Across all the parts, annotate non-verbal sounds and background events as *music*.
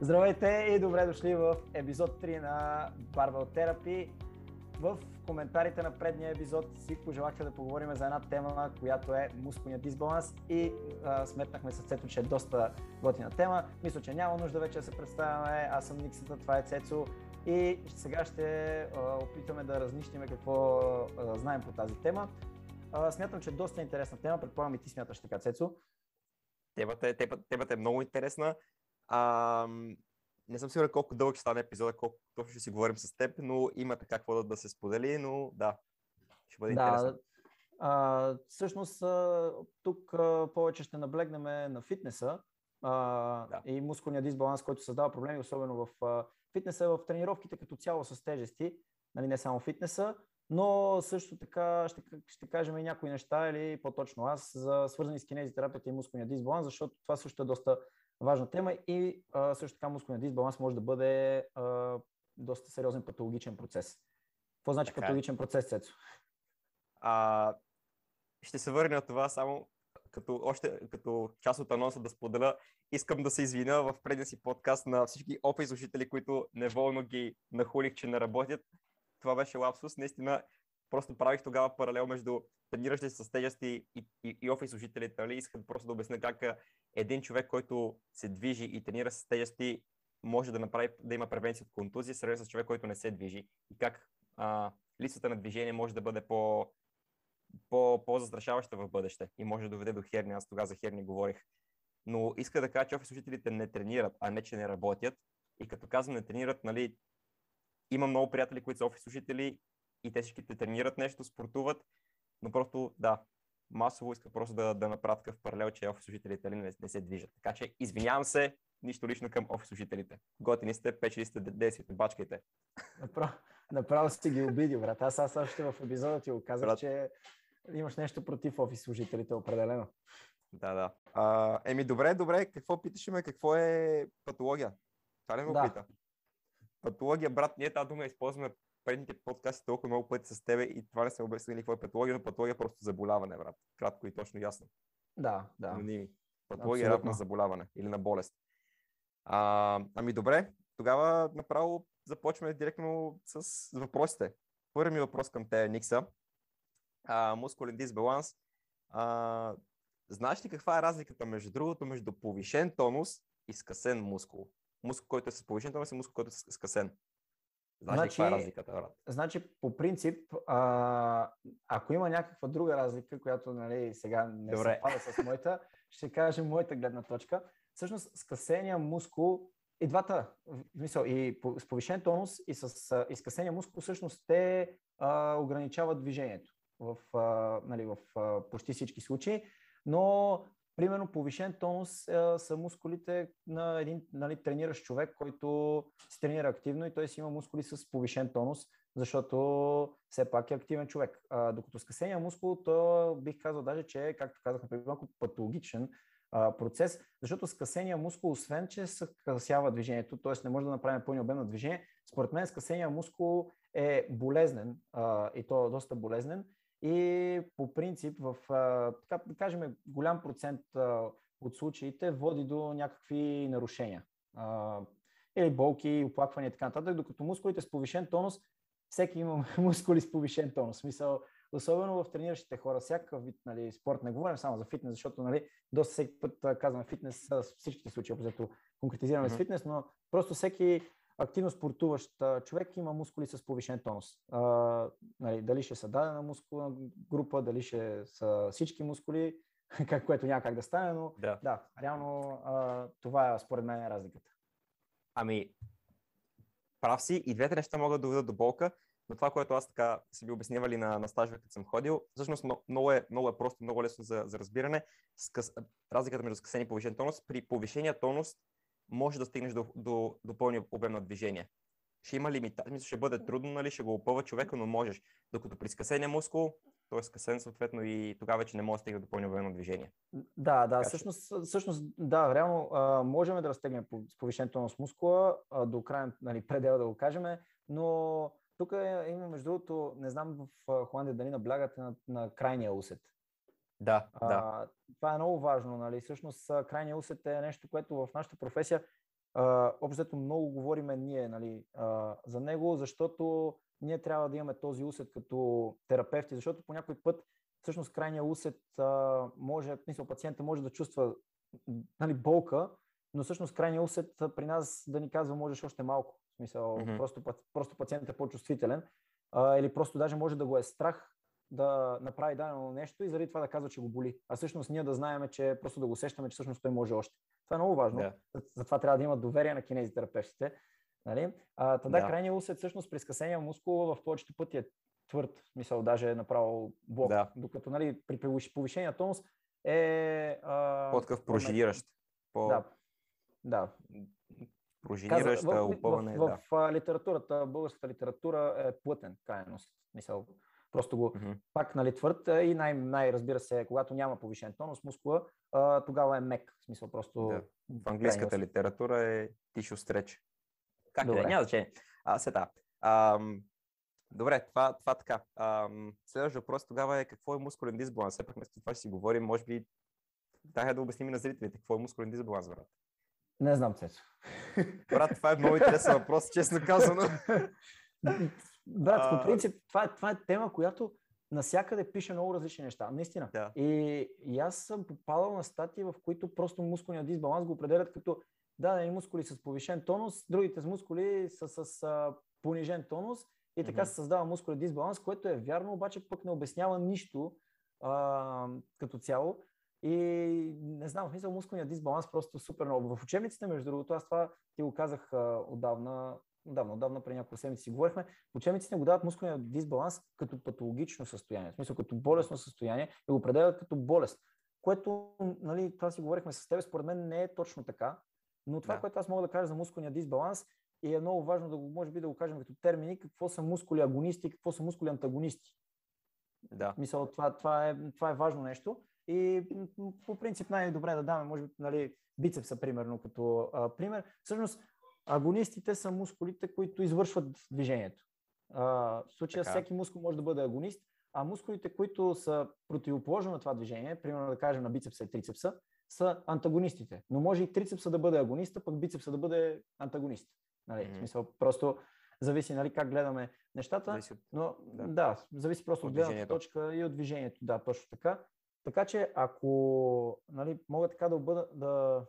Здравейте и добре дошли в епизод 3 на Barbell Therapy. В коментарите на предния епизод си пожелахте да поговорим за една тема, която е мускулният дисбаланс и а, сметнахме с Цецо, че е доста готина тема. Мисля, че няма нужда вече да се представяме. Аз съм Никсата, това е Цецо и сега ще а, опитаме да разнищиме какво а, знаем по тази тема. А, смятам, че е доста интересна тема, предполагам и ти смяташ така, Цецо. Темата е, темата, е много интересна. А, не съм сигурен колко дълъг ще стане епизода, колко точно ще си говорим с теб, но има така какво да, да се сподели, но да, ще бъде да, интересно. А, всъщност тук повече ще наблегнем на фитнеса а, да. и мускулния дисбаланс, който създава проблеми, особено в фитнеса, в тренировките като цяло с тежести, нали, не само фитнеса, но също така ще, ще кажем и някои неща, или по-точно аз, за свързани с кинезитерапията и мускулния дисбаланс, защото това също е доста важна тема и а, също така мускулният дисбаланс може да бъде а, доста сериозен патологичен процес. Какво значи така. Е. патологичен процес, Цецо? А, ще се върна на това само като, още като част от анонса да споделя. Искам да се извиня в предния си подкаст на всички офис служители, които неволно ги нахулих, че не работят. Това беше лапсус. Наистина, просто правих тогава паралел между трениращите с тежести и, и, и офис служителите. Нали? Искам просто да обясня как един човек, който се движи и тренира с тежести, може да, направи, да има превенция от контузия, сравнено с човек, който не се движи и как а, липсата на движение може да бъде по, по, по-застрашаваща в бъдеще и може да доведе до херния. Аз тогава за херни говорих. Но иска да кажа, че офис служителите не тренират, а не, че не работят. И като казвам не тренират, нали, има много приятели, които са офис служители и те всичките тренират нещо, спортуват, но просто да, масово иска просто да, да направят такъв паралел, че офис служителите не, не се движат. Така че извинявам се, нищо лично към офис служителите. Готини сте, печели сте, действайте, бачкайте. Направо, направо си ги обиди, брат. Аз, аз още в епизода ти го казах, брат... че имаш нещо против офис служителите, определено. Да, да. А, еми, добре, добре. Какво питаш ме? Какво е патология? Това ли ме да. пита? Патология, брат, ние тази дума използваме предните подкасти толкова много пъти с тебе и това не сме обяснили какво е патология, но патология е просто заболяване, брат. Кратко и точно ясно. Да, да. Аноними. Патология е равна заболяване или на болест. А, ами добре, тогава направо започваме директно с въпросите. Първи ми въпрос към те, Никса. А, мускулен дисбаланс. А, знаеш ли каква е разликата между другото между повишен тонус и скъсен мускул? Мускул, който е с повишен тонус и мускул, който е скъсен. Знаеш значи, каква е разликата, брат? Значи, по принцип, а, ако има някаква друга разлика, която нали, сега не се пада с моята, ще кажа моята гледна точка. Всъщност, скъсения мускул, и двата, мисъл, и с повишен тонус, и с изкъсения мускул, всъщност те а, ограничават движението в, а, нали, в а, почти всички случаи, но Примерно повишен тонус е, са мускулите на един нали, трениращ човек, който се тренира активно и той си има мускули с повишен тонус, защото все пак е активен човек. А, докато скъсения мускул, то бих казал даже, че е, както казахме преди малко, патологичен а, процес, защото скъсения мускул, освен че скъсява движението, т.е. не може да направим пълни обем на движение, според мен скъсения мускул е болезнен а, и то доста болезнен и по принцип в, така да кажем, голям процент от случаите води до някакви нарушения. Или болки, оплаквания и така нататък, докато мускулите с повишен тонус, всеки има *laughs* мускули с повишен тонус. Смисъл, особено в трениращите хора, всякакъв вид нали, спорт, не говорим само за фитнес, защото нали, доста всеки път казваме фитнес с всичките случаи, защото конкретизираме mm-hmm. с фитнес, но просто всеки активно спортуващ човек има мускули с повишен тонус. А, нали, дали ще са дадена мускулна група, дали ще са всички мускули, *laughs* как, което няма как да стане, но да, да реално а, това е според мен разликата. Ами, прав си, и двете неща могат да доведат до болка, но това, което аз така си би обяснявали на, на стажове, като съм ходил, всъщност много е, много е просто, много лесно за, за разбиране. Скъс, разликата между скъсен и повишен тонус. При повишения тонус може да стигнеш до, до, до пълния обем на движение. Ще има лимита. Мисля, ще бъде трудно, нали, ще го опъва човека, но можеш. Докато при скъсения мускул, т.е. скъсен съответно и тогава вече не може да стигне до пълния обем на движение. Да, да, така, всъщност, всъщност, да, реално а, можем да разтегнем с повишението на мускула а, до крайен нали, предела да го кажем, но тук е, има, между другото, не знам в Холандия дали наблягате на, на крайния усет. Да, а, да. Това е много важно. Нали? Всъщност, крайния усет е нещо, което в нашата професия общо много говориме ние нали, а, за него, защото ние трябва да имаме този усет като терапевти, защото по някой път всъщност крайния усет а, може, мисъл, пациента може да чувства нали, болка, но всъщност крайния усет при нас да ни казва можеш още малко. В смисъл, mm-hmm. просто, просто пациентът е по-чувствителен а, или просто даже може да го е страх да направи дадено нещо и заради това да казва, че го боли. А всъщност ние да знаем, че просто да го усещаме, че всъщност той може още. Това е много важно. Yeah. Затова трябва да има доверие на кинезитерапевтите. Нали? А, тогда yeah. крайният усет всъщност при скъсения мускул в повечето пъти е твърд, мисъл даже е направо блок. Да. Докато нали, при повишения тонус е... А, По-такъв проживиращ. По... Да. да. Прожинираща, опъване. В, в, в, в литературата, българската литература е плътен крайност. Мисъл, просто го mm-hmm. пак нали, твърд и най, най, разбира се, когато няма повишен тонус мускула, а, тогава е мек. В смисъл просто... Да. В английската литература е тишо стреч. Как е? Няма значение. А, сета. Ам, Добре, това, това така. следващ въпрос тогава е какво е мускулен дисбаланс. Все пак вместо това ще си говорим, може би трябва да обясним на зрителите какво е мускулен дисбаланс, брат. Не знам, Цецо. Брат, това е много интересен въпрос, честно казано. *laughs* Брат, по принцип, това е, това е тема, която насякъде пише много различни неща. Наистина. Да. И, и аз съм попадал на статии, в които просто мускулният дисбаланс го определят като дадени мускули с повишен тонус, другите с мускули са с а, понижен тонус и така mm-hmm. се създава мускулен дисбаланс, което е вярно, обаче пък не обяснява нищо а, като цяло. И не знам, в смисъл мускулният дисбаланс просто супер много. В учебниците, между другото, аз това ти го казах а, отдавна, отдавна, отдавна преди няколко седмици си говорихме, учебниците го дават мускулния дисбаланс като патологично състояние, в смисъл като болестно състояние и го определят като болест. Което, нали, това си говорихме с теб, според мен не е точно така, но това, да. което аз мога да кажа за мускулния дисбаланс и е много важно да го, може би да го кажем като термини, какво са мускули агонисти и какво са мускули антагонисти. Да. Мисъл, това, това, е, това е важно нещо. И по принцип най-добре да даме, може би, нали, бицепса, примерно, като а, пример. Всъщност, агонистите са мускулите, които извършват движението. А, в случая така. всеки мускул може да бъде агонист, а мускулите, които са противоположни на това движение, примерно да кажем на бицепса и трицепса, са антагонистите. Но може и трицепса да бъде агонист, а пък бицепса да бъде антагонист. Нали, mm-hmm. В смисъл, просто зависи нали, как гледаме нещата, зависи от... но да, да зависи просто от, от гледната точка и от движението. Да, точно така. Така че ако нали, мога така да бъда, да,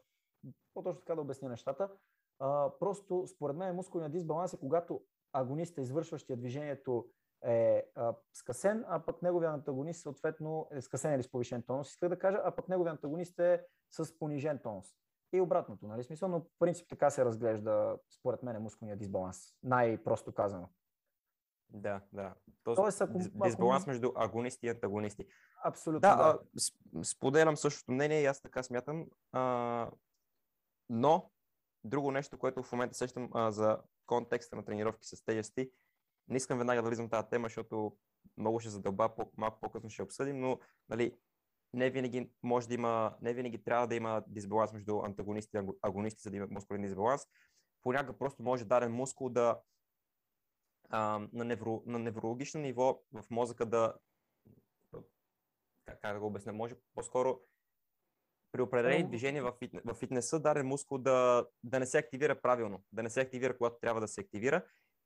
по-точно така да обясня нещата, а, просто според мен мускулният дисбаланс е когато агониста, извършващия движението е а, скъсен, а пък неговият антагонист съответно е скъсен или с повишен тонус, исках да кажа, а пък неговият антагонист е с понижен тонус. И обратното, нали? Смисъл, но в принцип така се разглежда, според мен, мускулния дисбаланс. Най-просто казано. Да, да. Тоест, Тоест ако, дисбаланс ако... между агонисти и антагонисти. Абсолютно. Да, да. А, споделям същото мнение и аз така смятам. А, но, друго нещо, което в момента сещам а, за контекста на тренировки с тежести, не искам веднага да влизам в тази тема, защото много ще задълба, по- малко по-късно ще обсъдим, но нали, не винаги може да има, не винаги трябва да има дисбаланс между антагонисти и агонисти, за да има мускулен дисбаланс. Понякога просто може даден мускул да а, на, невро, на неврологично ниво в мозъка да как да го обясня, може по-скоро при определени движения в, фитнес, в фитнеса даден мускул да, да не се активира правилно, да не се активира когато трябва да се активира.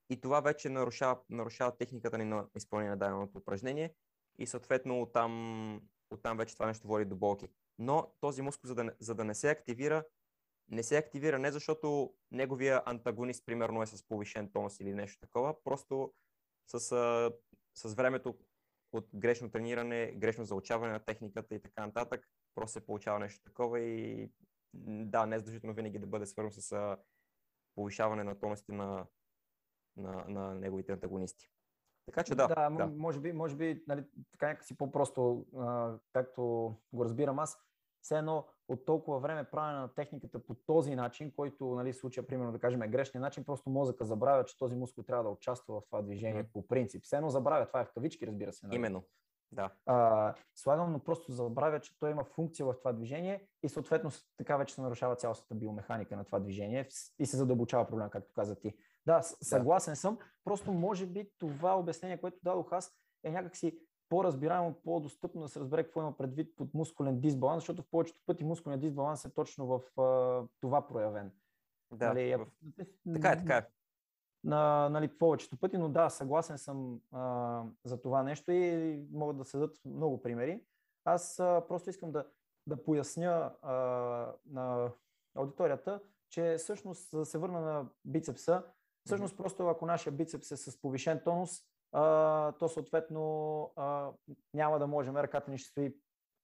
И това вече нарушава, нарушава техниката ни на изпълнение на даденото упражнение. И съответно оттам, оттам вече това нещо води до болки. Но този мускул, за да, не, за да не се активира, не се активира не защото неговия антагонист, примерно, е с повишен тонус или нещо такова, просто с, с времето от грешно трениране, грешно заучаване на техниката и така нататък, просто се получава нещо такова и да, не е задължително винаги да бъде свързано с повишаване на тонусите на, на, на неговите антагонисти. Така че да. Да, да. може би, може би нали, така някакси по-просто, а, както го разбирам аз, все едно от толкова време правене на техниката по този начин, който нали, случая, примерно да кажем е грешния начин, просто мозъка забравя, че този мускул трябва да участва в това движение mm. по принцип. Все едно забравя, това е в кавички, разбира се. Нали? Именно. Да. А, слагам, но просто забравя, че той има функция в това движение и съответно така вече се нарушава цялостната биомеханика на това движение и се задълбочава проблем, както каза ти. Да, съгласен да. съм. Просто може би това обяснение, което дадох аз, е някакси по-разбираемо, по-достъпно да се разбере какво има предвид под мускулен дисбаланс, защото в повечето пъти мускулният дисбаланс е точно в а, това проявен. Да, нали, в... така е, така е. На, нали, повечето пъти, но да, съгласен съм а, за това нещо и могат да се дадат много примери. Аз а, просто искам да, да поясня а, на аудиторията, че всъщност, за да се върна на бицепса, всъщност просто ако нашия бицепс е с повишен тонус, а, то съответно а, няма да можем, ръката ни ще стои,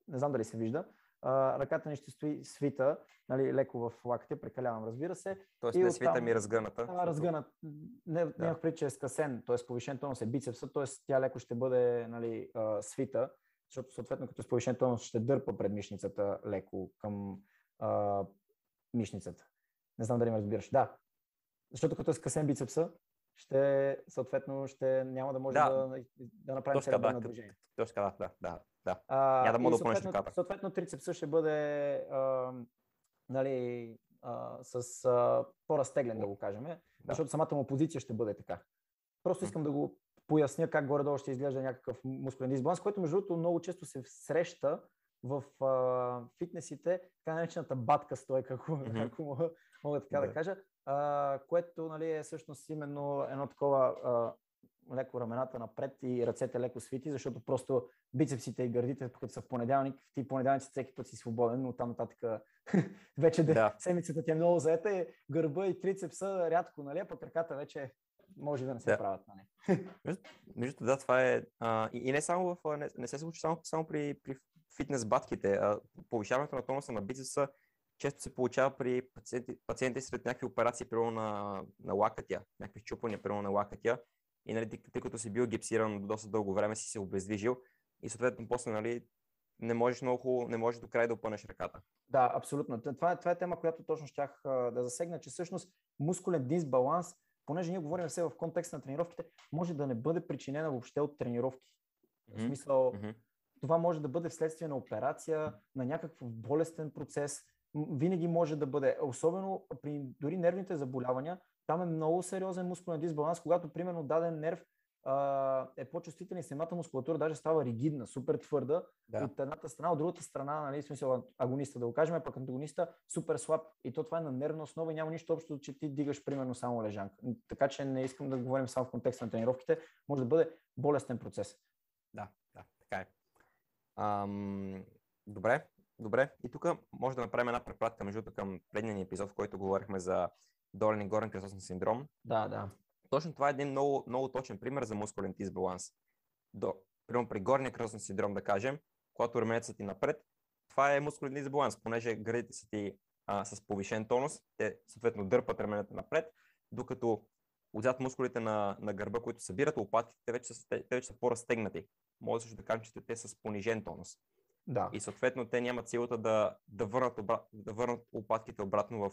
не знам дали се вижда, а, ръката ни ще стои свита, нали, леко в лакътя, прекалявам, разбира се. Тоест не свита ми е разгъната. А, разгънат. Не, да. нямах преди, че е скъсен, т.е. повишен тонус е бицепса, т.е. тя леко ще бъде нали, а, свита, защото съответно като с повишен тонус ще дърпа предмишницата леко към а, мишницата. Не знам дали ме разбираш. Да. Защото като е скъсен бицепса, ще, съответно, ще няма да може да, да, да направим точка, да, движение. Точка, да, да, да. Да. А, няма да мога да съответно, съответно, трицепса ще бъде а, нали, а, с а, по-разтеглен, да го кажем, да. защото самата му позиция ще бъде така. Просто искам да го поясня как горе-долу ще изглежда някакъв мускулен дисбаланс, който между другото много често се среща в а, фитнесите, така наречената батка стойка, *laughs* ако, mm-hmm. ако мога, мога така да, да кажа, а, което нали, е всъщност именно едно такова а, леко рамената напред и ръцете леко свити, защото просто бицепсите и гърдите, като са в понеделник, ти понеделници всеки път си свободен, но там нататък *laughs* вече да. седмицата ти е много заета и гърба и трицепса рядко, нали, пък ръката вече може да не се да. правят. Нали? Между да, това е. А, и, и не само в. Не, не се случва само, само при, при фитнес батките. А, повишаването на тонуса на бицепса често се получава при пациенти, пациенти след някакви операции, примерно на, на лакътя, някакви чупвания, примерно на лакътя. И нали, тъй, тъй като си бил гипсиран доста дълго време, си се обездвижил и съответно после нали, не можеш много, не можеш до край да опънеш ръката. Да, абсолютно. Това е, това е тема, която точно щях да засегна, че всъщност мускулен дисбаланс, понеже ние говорим все в контекста на тренировките, може да не бъде причинена въобще от тренировки. Mm-hmm. В смисъл, mm-hmm. това може да бъде вследствие на операция, на някакъв болестен процес, винаги може да бъде, особено при дори нервните заболявания, там е много сериозен мускулен дисбаланс, когато примерно даден нерв а, е по-чувствителен и самата мускулатура даже става ригидна, супер твърда да. от едната страна, от другата страна, нали, смисъл агониста да го кажем, пък антагониста супер слаб и то това е на нервна основа и няма нищо общо, че ти дигаш примерно само лежанка. Така че не искам да говорим само в контекста на тренировките, може да бъде болестен процес. Да, да, така е. Ам, добре, Добре, и тук може да направим една препратка между към предния епизод, в който говорихме за долен и горен кръстосен синдром. Да, да. Точно това е един много, много точен пример за мускулен дисбаланс. До, примерно при горния кръстосен синдром, да кажем, когато раменете са ти напред, това е мускулен дисбаланс, понеже гърдите са ти а, с повишен тонус, те съответно дърпат раменете напред, докато отзад мускулите на, на гърба, които събират лопатките, те вече са, те вече са по-разтегнати. Може също да кажем, че те са с понижен тонус. Да. И съответно те нямат силата да, да, върнат, обрат, да върнат лопатките обратно в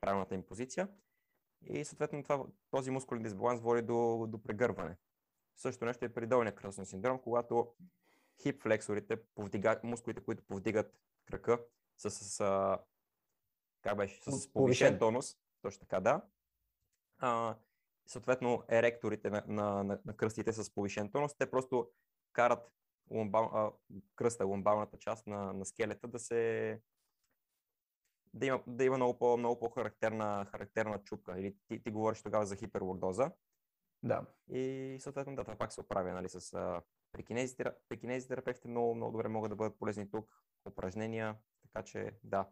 правилната им позиция. И съответно това, този мускулен дисбаланс води до, до прегърване. Също нещо е при долния кръстен синдром, когато хип флексорите, повдига, мускулите, които повдигат крака, са с, как беше, с повишен тонус, точно така, да. А, съответно, еректорите на, на, на, на кръстите с повишен тонус, те просто карат ломбал, а, кръста, ломбалната част на, на скелета да се да има, да има много, по, много по-характерна характерна чупка. Или ти, ти говориш тогава за хиперлордоза. Да. И съответно, да, това пак се оправя нали, с а, при терапевти много, много добре могат да бъдат полезни тук, упражнения, така че да.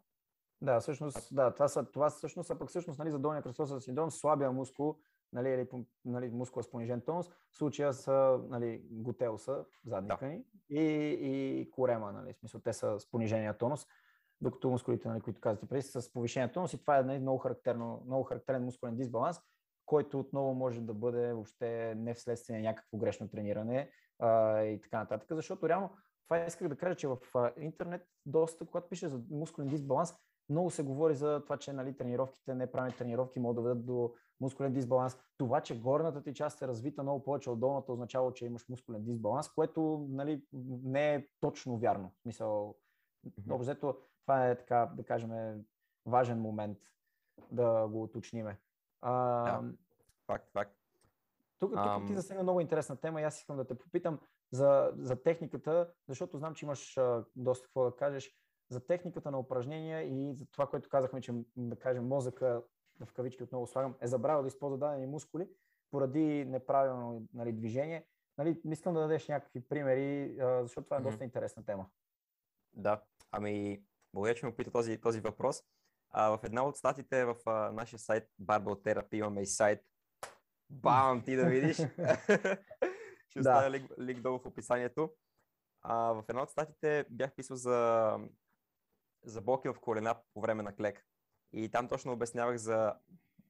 Да, всъщност, да, това, са, това всъщност, а пък всъщност нали, за долния кръстосен синдром, слабия мускул нали, или нали, мускула с понижен тонус. В случая са нали, готелса, задника да. ни, и, и корема, нали, в смисъл те са с понижения тонус, докато мускулите, нали, които казвате преди, с повишения тонус и това е нали, много, характерно, много характерен мускулен дисбаланс, който отново може да бъде въобще не вследствие на някакво грешно трениране а, и така нататък, защото реално това исках да кажа, че в интернет доста, когато пише за мускулен дисбаланс, много се говори за това, че нали, тренировките, неправилни тренировки могат да ведат до мускулен дисбаланс. Това, че горната ти част е развита много повече от долната, означава, че имаш мускулен дисбаланс, което нали, не е точно вярно. В смисъл, mm-hmm. Това е така, да кажем, важен момент да го уточниме. А, да. Факт, факт. Тук, тук um... ти засегна много интересна тема и аз искам да те попитам за, за техниката, защото знам, че имаш а, доста какво да кажеш за техниката на упражнения и за това, което казахме, че да кажем мозъка в кавички отново слагам, е забравил да използва дадени мускули поради неправилно нали, движение. Нали, искам да дадеш някакви примери, защото това е доста mm-hmm. интересна тема. Да, ами, благодаря, че ме опита този, този въпрос. А, в една от статите в а, нашия сайт Barbell Therapy имаме и сайт. Бам, ти да видиш. *laughs* Ще оставя да. линк, линк долу в описанието. А, в една от статите бях писал за, за блоки в колена по време на клек. И там точно обяснявах за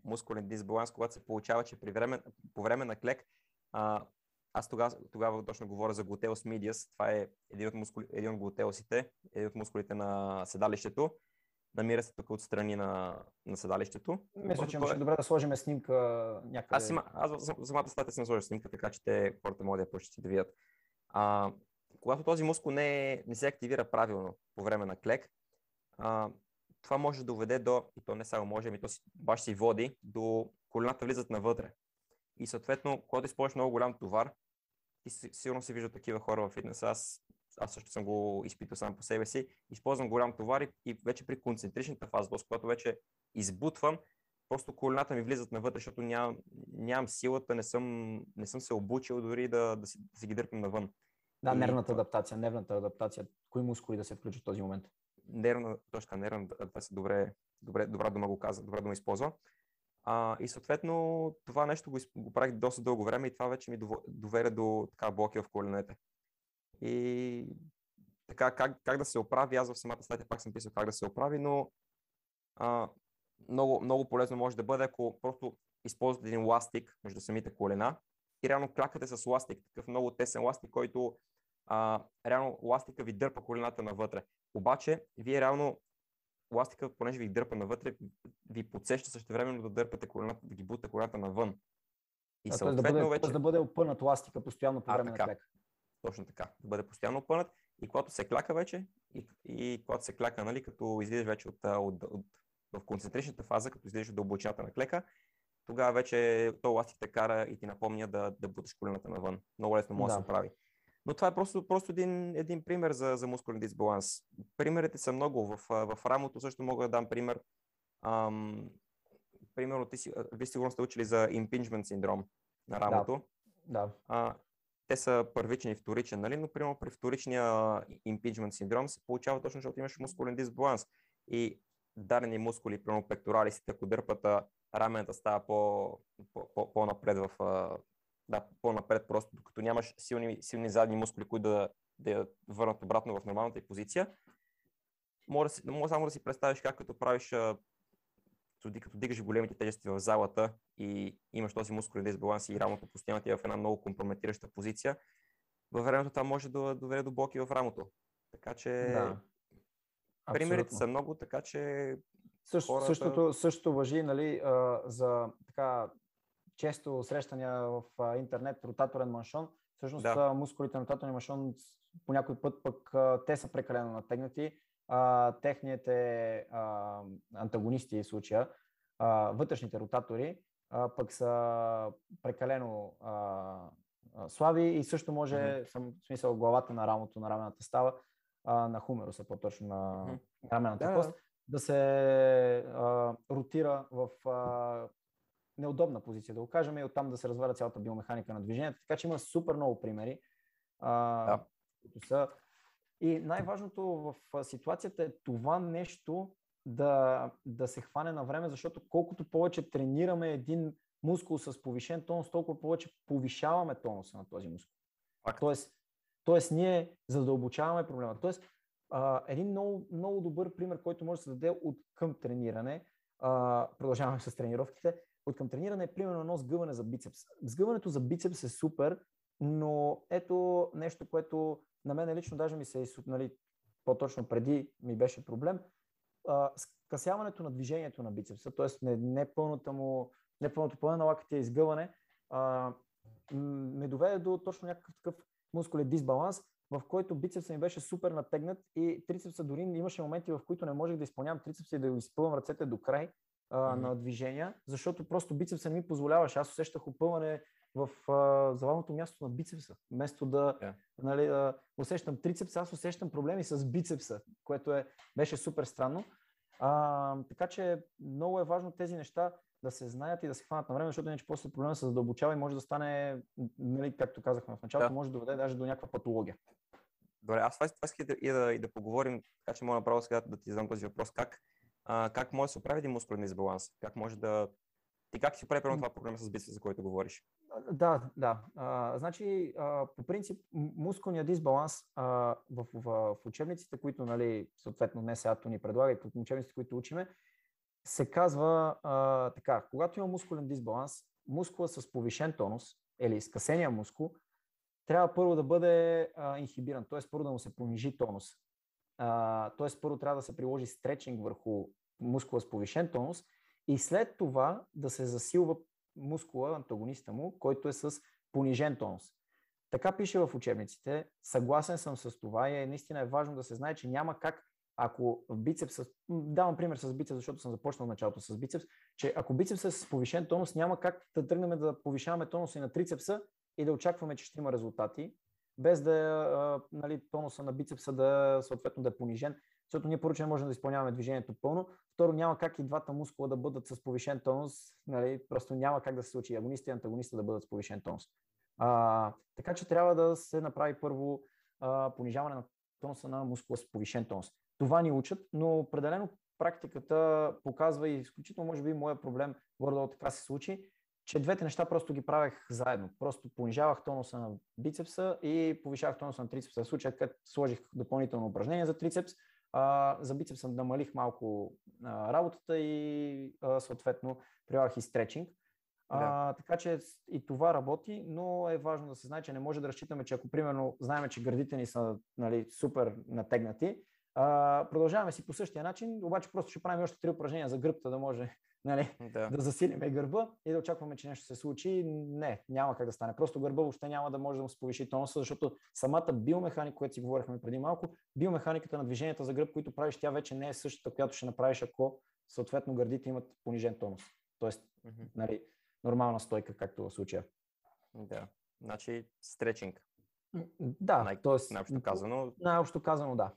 мускулен дисбаланс, когато се получава, че при време, по време на клек а, аз тогава, тогава точно говоря за глутеус медиас. Това е един от, мускули, един от глутеусите, един от мускулите на седалището. Намира се тук отстрани на, на седалището. Мисля, че е добре да сложим снимка някъде. Аз, има, аз за самата статия съм сложил снимка, така че те хората могат да я прочитат да видят. А, когато този мускул не, не се активира правилно по време на клек, а, това може да доведе до, и то не само може, ами то си, баш си води, до колената влизат навътре. И съответно, когато използваш много голям товар, ти сигурно се виждат такива хора в фитнеса, аз, аз също съм го изпитал сам по себе си, използвам голям товар и, и вече при концентричната фаза, т.е. когато вече избутвам, просто колената ми влизат навътре, защото нямам, нямам силата, не съм, не съм се обучил дори да, да, си, да си ги дърпам навън. Да, и, нервната адаптация, нервната адаптация. Кои мускули да се включат в този момент? Нервна точка, нервна адаптация, добре, добре, добра дума го каза, добра дума използва. А, и съответно това нещо го, го правих доста дълго време и това вече ми доверя до така блоки в коленете. И така, как, как да се оправи, аз в самата статия пак съм писал как да се оправи, но а, много, много полезно може да бъде, ако просто използвате един ластик между самите колена и реално клякате с ластик, такъв много тесен ластик, който а, реално ластика ви дърпа колената навътре. Обаче, вие реално ластика, понеже ви дърпа навътре, ви подсеща също времено да дърпате колената, да ги бута колената навън. И а, съответно да бъде, вече... да бъде опънат ластика постоянно по време на клек. Точно така. Да бъде постоянно опънат и когато се кляка вече, и, и когато се кляка, нали, като излизаш вече от, от, от, в концентричната фаза, като излизаш от дълбочината на клека, тогава вече то ластик те кара и ти напомня да, да буташ колената навън. Много лесно може да се прави. Но това е просто, просто един, един пример за, за мускулен дисбаланс. Примерите са много. В, в рамото също мога да дам пример. Ам, примерно, ти си, вие сигурно сте учили за impingement синдром на рамото. Да. да. А, те са първичен и вторичен, нали? но примерно при вторичния impingement синдром се получава точно, защото имаш мускулен дисбаланс. И дадени мускули, примерно пекторалисите, ако дърпат рамената става по, по, по, по-напред в да, по-напред, просто докато нямаш силни, силни задни мускули, които да, да я върнат обратно в нормалната й позиция. Може, може само да си представиш как като правиш, като дигаш големите тежести в залата и имаш този мускулен дисбаланс и рамото постоянно ти е в една много компрометираща позиция, във времето това може да доведе до блоки в рамото. Така че да. примерите са много, така че Също, хората... същото, същото въжи нали, за така често срещания в интернет ротаторен маншон. Всъщност да. мускулите на ротаторен маншон по някой път пък те са прекалено натегнати. А, техните а, антагонисти в случая, а, вътрешните ротатори, а, пък са прекалено а, слаби и също може, mm-hmm. съм, в смисъл, главата на рамото, на рамената става, а, на хумеруса, по-точно на, mm-hmm. рамената да, кост, да се а, ротира в а, неудобна позиция, да го кажем, и оттам да се разваля цялата биомеханика на движението. Така че има супер много примери, а, да. които са. И най-важното в ситуацията е това нещо да, да се хване на време, защото колкото повече тренираме един мускул с повишен тонус, толкова повече повишаваме тонуса на този мускул. Тоест, тоест, ние задълбочаваме проблема. Тоест, а, един много, много добър пример, който може да се даде от към трениране, а, продължаваме с тренировките, от към трениране е примерно едно сгъване за бицепс. Сгъването за бицепс е супер, но ето нещо, което на мен лично даже ми се, нали, по-точно преди ми беше проблем, а, скъсяването на движението на бицепса, т.е. не, не пълното му, не пълното пълно на лакътия изгъване, а, ме доведе до точно някакъв такъв мускулен дисбаланс, в който бицепса ми беше супер натегнат и трицепса дори имаше моменти, в които не можех да изпълнявам трицепса и да изпълвам ръцете до край, а, mm-hmm. на движения, защото просто бицепса ми позволяваше. Аз усещах опъване в а, завалното място на бицепса. Вместо да yeah. нали, а, усещам трицепса, аз усещам проблеми с бицепса, което е, беше супер странно. А, така че много е важно тези неща да се знаят и да се хванат на време, защото иначе после проблема се задълбочава и може да стане, нали, както казахме в началото, да. може да доведе даже до някаква патология. Добре, аз това искам и да, и да поговорим, така че мога направо сега да ти задам този въпрос. Как, а, как може да се оправи един мускулен дисбаланс? Как може да... Ти как си прави първо това проблема с бицепс, за който говориш? Да, да. А, значи, а, по принцип, мускулният дисбаланс а, в, в, в учебниците, които, нали, съответно, днес АТО ни предлага и по учебниците, които учиме, се казва а, така, когато има мускулен дисбаланс, мускула с повишен тонус или скъсения мускул, трябва първо да бъде а, инхибиран, т.е. първо да му се понижи тонус. т.е. първо трябва да се приложи стречинг върху мускула с повишен тонус и след това да се засилва мускула, антагониста му, който е с понижен тонус. Така пише в учебниците. Съгласен съм с това и е, наистина е важно да се знае, че няма как ако бицепс, давам пример с бицепс, защото съм започнал началото с бицепс, че ако бицепс е с повишен тонус, няма как да тръгнем да повишаваме тонуса и на трицепса и да очакваме, че ще има резултати, без да а, нали, тонуса на бицепса да съответно да е понижен, защото ние първо, не можем да изпълняваме движението пълно, второ няма как и двата мускула да бъдат с повишен тонус, нали, просто няма как да се случи агониста и антагониста да бъдат с повишен тонус. А, така че трябва да се направи първо а, понижаване на тонуса на мускула с повишен тонус. Това ни учат, но определено практиката показва и изключително, може би, моя проблем, горе така се случи, че двете неща просто ги правех заедно. Просто понижавах тонуса на бицепса и повишавах тонуса на трицепса. В случая, като сложих допълнително упражнение за трицепс, а, за бицепса намалих малко а, работата и а, съответно прилагах и стречинг. Да. А, така че и това работи, но е важно да се знае, че не може да разчитаме, че ако примерно знаем, че гърдите ни са нали, супер натегнати, а, продължаваме си по същия начин, обаче просто ще правим още три упражнения за гръбта, да може нали, да. да засилиме гърба и да очакваме, че нещо се случи. Не, няма как да стане. Просто гърба въобще няма да може да му се повиши тонуса, защото самата биомеханика, която си говорихме преди малко, биомеханиката на движенията за гръб, които правиш, тя вече не е същата, която ще направиш, ако съответно гърдите имат понижен тонус. Тоест, mm-hmm. нали, нормална стойка, както в случая. Да. Значи, стречинг. Да, Най- т.е. най-общо казано. Най-общо казано, да.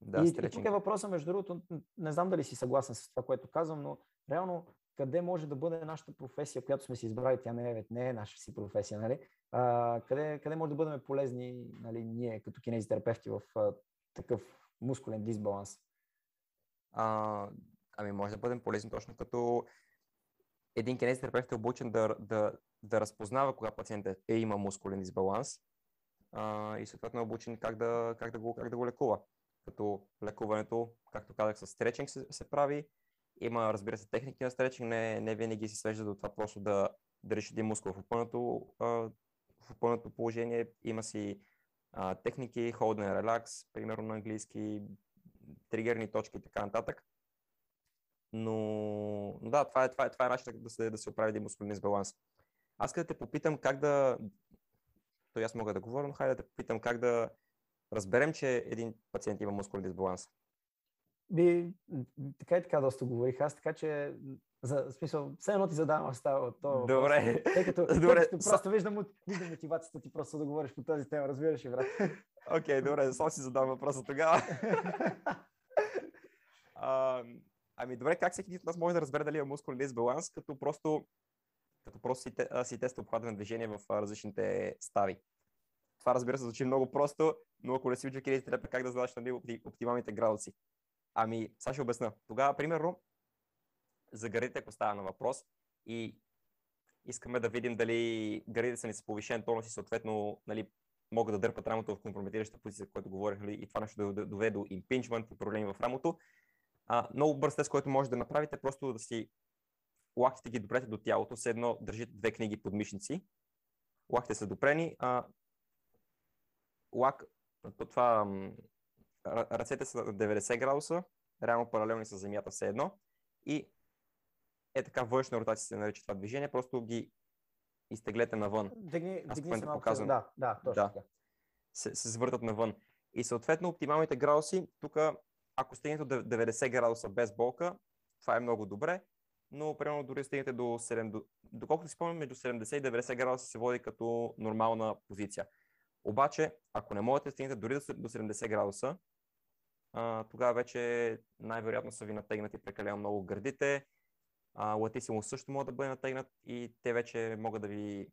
Да, и, и тук е въпросът, между другото, не знам дали си съгласен с това, което казвам, но реално къде може да бъде нашата професия, която сме си избрали, тя не е, не е наша си професия, нали? А, къде, къде може да бъдем полезни нали, ние като кинезитерапевти в а, такъв мускулен дисбаланс? А, ами може да бъдем полезни точно като един кинезитерапевт е обучен да, да, да разпознава кога пациентът е има мускулен дисбаланс а, и съответно е обучен как да, как да, го, как да го лекува като лекуването, както казах, с стречинг се, се прави. Има, разбира се, техники на стречинг, не, не винаги се свежда до това просто да, реши един мускул в опънато, в опънато положение. Има си а, техники, hold релакс, примерно на английски, тригерни точки и така нататък. Но, но да, това е, това е, това е начинът да се, да се оправи един мускулен дисбаланс. Аз като те попитам как да... То аз мога да говоря, но хайде да те попитам как да, разберем, че един пациент има мускулен дисбаланс? Би, така и така доста говорих аз, така че за смисъл, все едно ти задавам става от това. Добре. Тъй като, *laughs* добре. Тъй като просто виждам, виждам мотивацията ти просто да говориш по тази тема, разбираш ли, брат? *laughs* Окей, okay, добре, *laughs* само си задавам въпроса тогава. а, ами добре, как всеки от нас може да разбере дали има мускулен дисбаланс, като просто, като просто си, си теста обхвата на движение в различните стави? Това разбира се звучи много просто, но ако не си учил как да знаеш нали, оптималните градуси? Ами, сега ще обясна. Тогава, примерно, за гърдите, ако става на въпрос и искаме да видим дали гърдите са ни с повишен тонус и съответно нали, могат да дърпат рамото в компрометираща позиция, което говорих, нали, и това нещо да доведе до импинчмент и проблеми в рамото. А, много бърз тест, който може да направите, просто да си лактите ги допрете до тялото, все едно държите две книги под мишници, лактите са допрени, а лак, това ръцете са на 90 градуса, реално паралелни с земята все едно и е така външна ротация се нарича това движение, просто ги изтеглете навън. Дигни, Аз дигни се малко, да, да, точно да. така. Се, се свъртат навън. И съответно оптималните градуси, тук ако стигнете до 90 градуса без болка, това е много добре, но примерно дори стигнете до 7, доколкото си спомням, между 70 и 90 градуса се води като нормална позиция. Обаче, ако не можете да стигнете дори до 70 градуса, тогава вече най-вероятно са ви натегнати прекалено много гърдите. Латисимус също може да бъде натегнат и те вече могат да ви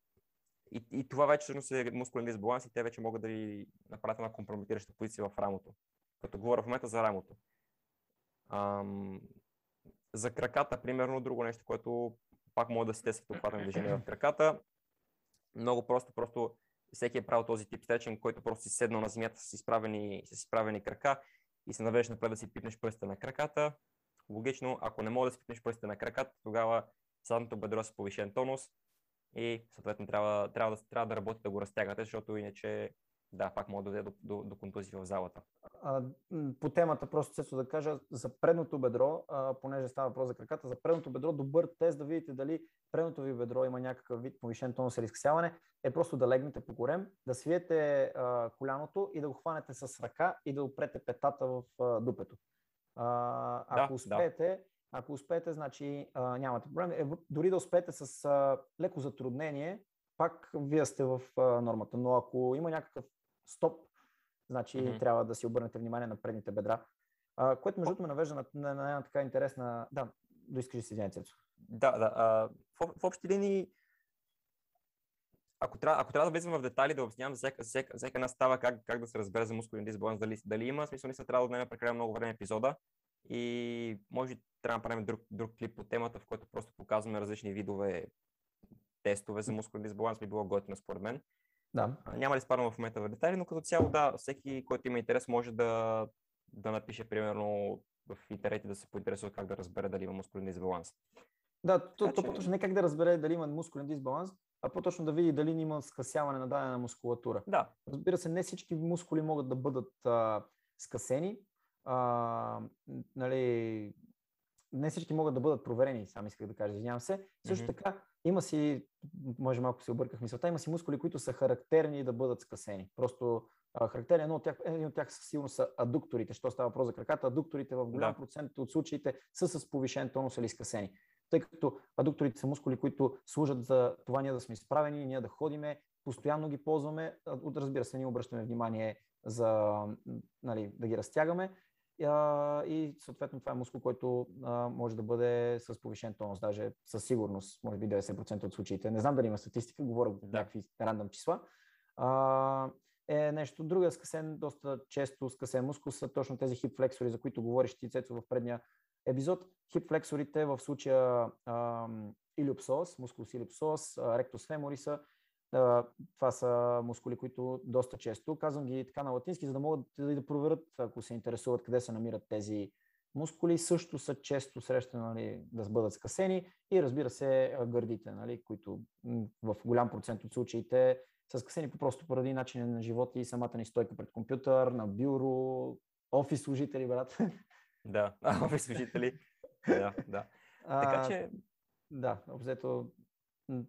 и, и това вече всъщност е мускулен дисбаланс и те вече могат да ви направят една компрометираща позиция в рамото. Като говоря в момента за рамото. Ам, за краката, примерно, друго нещо, което пак може да се тестват обхватни движения в краката. Много просто, просто всеки е правил този тип стречинг, който просто си седнал на земята с изправени, с изправени крака и се наведеш напред да си пипнеш пръста на краката. Логично, ако не можеш да си пипнеш пръста на краката, тогава задното бедро е с повишен тонус и съответно трябва, трябва, да, трябва да работите да го разтягате, защото иначе да, пак може да доведе до, до, до контузии в залата. А, по темата, просто се да кажа, за предното бедро, а, понеже става въпрос за краката, за предното бедро, добър тест да видите дали предното ви бедро има някакъв вид повишен тонус или изкъсяване, е просто да легнете по корем, да свиете а, коляното и да го хванете с ръка и да опрете петата в а, дупето. А, ако да, успеете, да. ако успеете, значи а, нямате проблем. Е, дори да успеете с а, леко затруднение, пак вие сте в а, нормата. Но ако има някакъв стоп, значи mm-hmm. трябва да си обърнете внимание на предните бедра. А, което между другото ме навежда на, на, на една така интересна... Да, доискажи си, Цецо. Да, да. А, в, в общи линии, ако трябва, ако трябва да влезем в детайли, да обяснявам за всяка, всяка, всяка една става как, как да се разбере за мускулен дисбаланс, дали, дали има смисъл, не се трябва да отнеме прекалено много време епизода и може трябва да направим друг, друг клип по темата, в който просто показваме различни видове тестове за мускулен дисбаланс, би било готино според мен. Да. Няма да изпадам в момента в детайли, но като цяло да, всеки, който има интерес, може да, да напише примерно в интернет да се поинтересува как да разбере дали има мускулен дисбаланс. Да, то, то, то по-точно не как да разбере дали има мускулен дисбаланс, а по-точно да види дали има скъсяване на дадена мускулатура. Да. Разбира се, не всички мускули могат да бъдат а, скъсени. А, нали, не всички могат да бъдат проверени, сам исках да кажа, извинявам се. Също mm-hmm. така, има си, може малко се обърках мисълта, има си мускули, които са характерни да бъдат скъсени. Просто а, характерни, едно от тях, един от тях сигурно са адукторите, що става въпрос за краката. Адукторите в голям да. процент от случаите са с повишен тонус или скъсени. Тъй като адукторите са мускули, които служат за това ние да сме изправени, ние да ходиме, постоянно ги ползваме. Разбира се, ние обръщаме внимание за нали, да ги разтягаме а, и съответно това е мускул, който а, може да бъде с повишен тонус, даже със сигурност, може би 90% от случаите. Не знам дали има статистика, говоря да. някакви рандъм числа. А, е нещо друго, скъсен, доста често скъсен мускул са точно тези хип флексори, за които говориш ти, Цецо, в предния епизод. Хип флексорите в случая илюпсос, мускулс илюпсос, ректус фемориса, това са мускули, които доста често, казвам ги така на латински, за да могат да, проверят, ако се интересуват къде се намират тези мускули, също са често срещани нали, да бъдат скъсени и разбира се гърдите, нали, които в голям процент от случаите са скъсени по просто поради начина на живота и самата ни стойка пред компютър, на бюро, офис служители, брат. Да, *laughs* офис служители. да, да. Така че... Да, обзето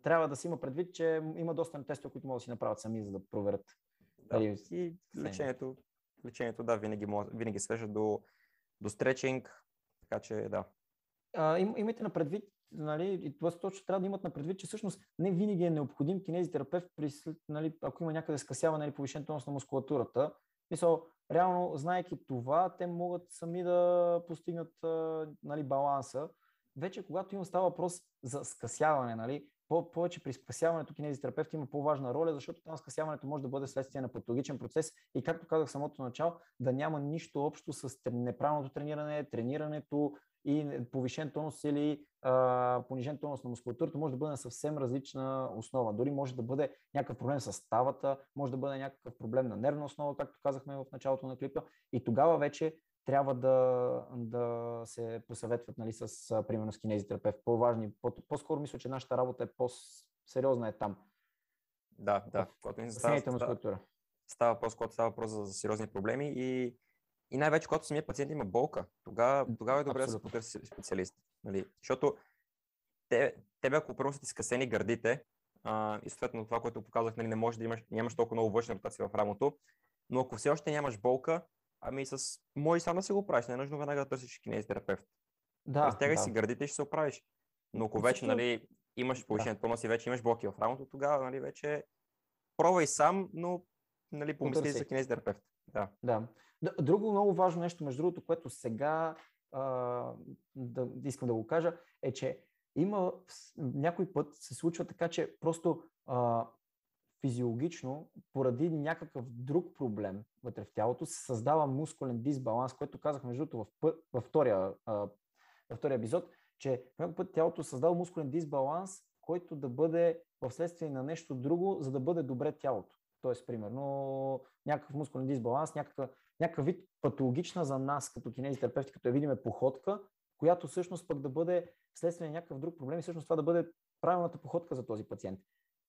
трябва да си има предвид, че има доста тестове, които могат да си направят сами, за да проверят. Да. Дали... И лечението, лечението, да, винаги, винаги свежа до, до стречинг, така че да. А, им, имайте на предвид, нали, и това точно трябва да имат на предвид, че всъщност не винаги е необходим кинезитерапевт, при, нали, ако има някъде скъсяване или повишен тонус на мускулатурата. Мисъл, реално, знаеки това, те могат сами да постигнат нали, баланса. Вече, когато има става въпрос за скъсяване, нали, повече при скъсяването кинезитерапевт има по-важна роля, защото там скъсяването може да бъде следствие на патологичен процес и както казах самото начало, да няма нищо общо с неправилното трениране, тренирането и повишен тонус или а, понижен тонус на мускулатурата може да бъде на съвсем различна основа. Дори може да бъде някакъв проблем с ставата, може да бъде някакъв проблем на нервна основа, както казахме в началото на клипа. И тогава вече трябва да, да се посъветват нали, с, примерно, с кинезитерапевт. По-важни, по- скоро мисля, че нашата работа е по-сериозна е там. Да, да. Когато става, става, става въпрос, когато става въпрос за, за сериозни проблеми и, и най-вече, когато самия пациент има болка, тогава, тогава е добре Абсолютно. да се потърси специалист. Нали? Защото те, тебе, ако първо са ти скъсени гърдите, а, и съответно това, което показах, нали, не може да имаш, нямаш толкова много външна ротация в рамото, но ако все още нямаш болка, Ами с... Може сам да си го правиш, не е нужно веднага да търсиш кинезитерапевт. Да, Разтягай да. си гърдите и ще се оправиш. Но ако вече нали, имаш повишен да. тонус и вече имаш блоки в рамото, тогава нали, вече пробвай сам, но нали, помисли за кинезитерапевт. Да. да. Друго много важно нещо, между другото, което сега а, да, искам да го кажа, е, че има някой път се случва така, че просто а, физиологично, поради някакъв друг проблем вътре в тялото, се създава мускулен дисбаланс, който казах между другото в, във втория, във втория епизод, че някой път тялото създава мускулен дисбаланс, който да бъде в следствие на нещо друго, за да бъде добре тялото. Тоест, примерно, някакъв мускулен дисбаланс, някакъв, някакъв вид патологична за нас като кинезитерапевти, като я видиме походка, която всъщност пък да бъде следствие на някакъв друг проблем и всъщност това да бъде правилната походка за този пациент.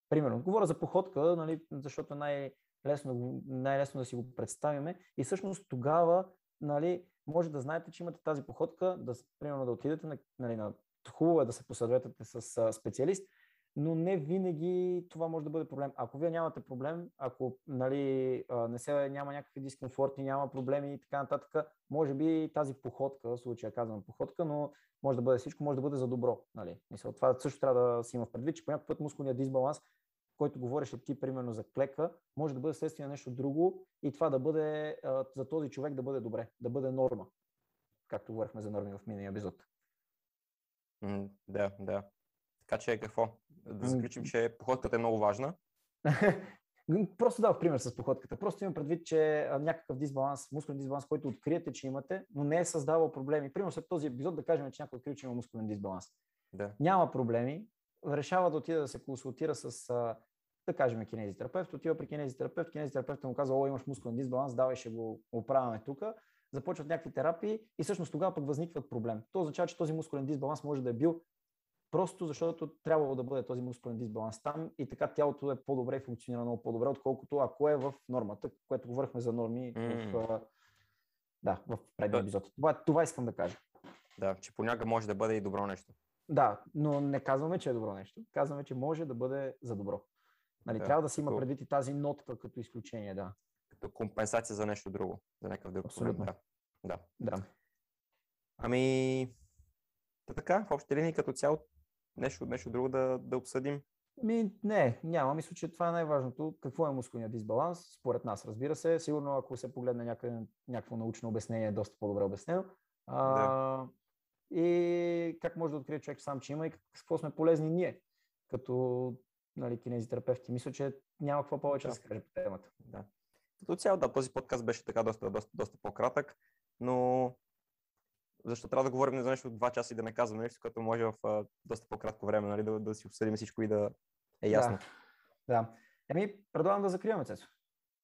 Примерно, говоря за походка, нали, защото е най-лесно, най-лесно да си го представиме и всъщност тогава нали, може да знаете, че имате тази походка, да, примерно да отидете на, нали, на хубаво е да се посъветвате с специалист, но не винаги това може да бъде проблем. Ако вие нямате проблем, ако нали, не се, няма някакви дискомфорти, няма проблеми и така нататък, може би тази походка, в случая казвам походка, но може да бъде всичко, може да бъде за добро. Нали. Мисъл, това също трябва да си има в предвид, че по някакъв път мускулният дисбаланс, който говореше ти примерно за клека, може да бъде следствие на нещо друго и това да бъде за този човек да бъде добре, да бъде норма, както говорихме за норми в миналия епизод. Mm, да, да. Така че какво? Да заключим, че походката е много важна. *laughs* Просто дав пример с походката. Просто имам предвид, че някакъв дисбаланс, мускулен дисбаланс, който откриете, че имате, но не е създавал проблеми. Примерно след този епизод да кажем, че някой открие, че има мускулен дисбаланс. Да. Няма проблеми, решава да отида да се консултира с, да кажем, кинезитерапевт, отива при кинезитерапевт, кинезитерапевт му казва, о, имаш мускулен дисбаланс, давай ще го оправяме тук започват някакви терапии и всъщност тогава пък възникват проблем. То означава, че този мускулен дисбаланс може да е бил просто защото трябвало да бъде този мускулен дисбаланс там и така тялото е по-добре и функционира много по-добре, отколкото ако е в нормата, което говорихме за норми mm. в, да, в предния епизод. Това, това искам да кажа. Да, че понякога може да бъде и добро нещо. Да, но не казваме, че е добро нещо. Казваме, че може да бъде за добро. Нали, да, трябва да се има предвид и тази нотка като изключение, да. Като компенсация за нещо друго, за някакъв друг Абсолютно. Да. да. да. Ами, така, в общи линии като цяло нещо, нещо друго да, да обсъдим? Ми, не, няма. Мисля, че това е най-важното. Какво е мускулният дисбаланс? Според нас, разбира се. Сигурно, ако се погледне някъде, някакво научно обяснение, е доста по-добре обяснено. А, да. И как може да открие човек сам, че има и какво сме полезни ние, като нали, кинезитерапевти. Мисля, че няма какво повече да, да се каже по темата. Да. Като цяло, да, този подкаст беше така доста, доста, доста по-кратък, но защо трябва да говорим за нещо два часа и да не казваме нещо, като може в а, доста по-кратко време нали, да, да си обсъдим всичко и да е ясно. Да. да. Еми, предлагам да закриваме, Цецо.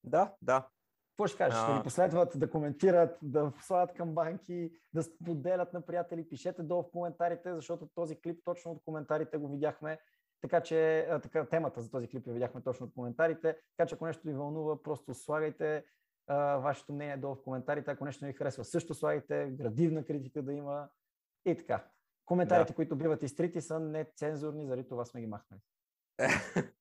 Да, да. Какво ще кажеш? А... Ще ни последват, да коментират, да слагат към банки, да споделят на приятели, пишете долу в коментарите, защото този клип точно от коментарите го видяхме. Така че така, темата за този клип я видяхме точно от коментарите. Така че ако нещо ви вълнува, просто слагайте а, вашето мнение долу в коментарите. Ако нещо не ви харесва, също слагайте, градивна критика да има и така. Коментарите, да. които биват изтрити, са нецензурни, заради това сме ги махнали. *laughs*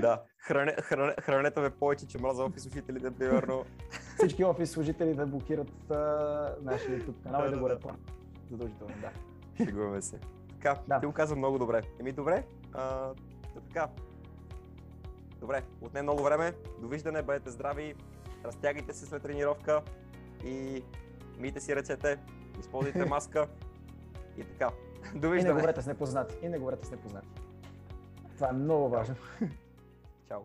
да, хране, хране, хранете ме повече, че мраза офис служителите, примерно. *laughs* Всички офис служители да блокират а, нашия YouTube канал и да, да го репортят. Задължително, да. Шегуваме се. Така, да. ти го каза много добре. Еми добре, а, така, Добре, отне много време. Довиждане, бъдете здрави, разтягайте се след тренировка и мийте си ръцете, използвайте *laughs* маска и така. Довиждане. И не говорете с непознати. И не говорете с непознати. Това е много важно. Чао.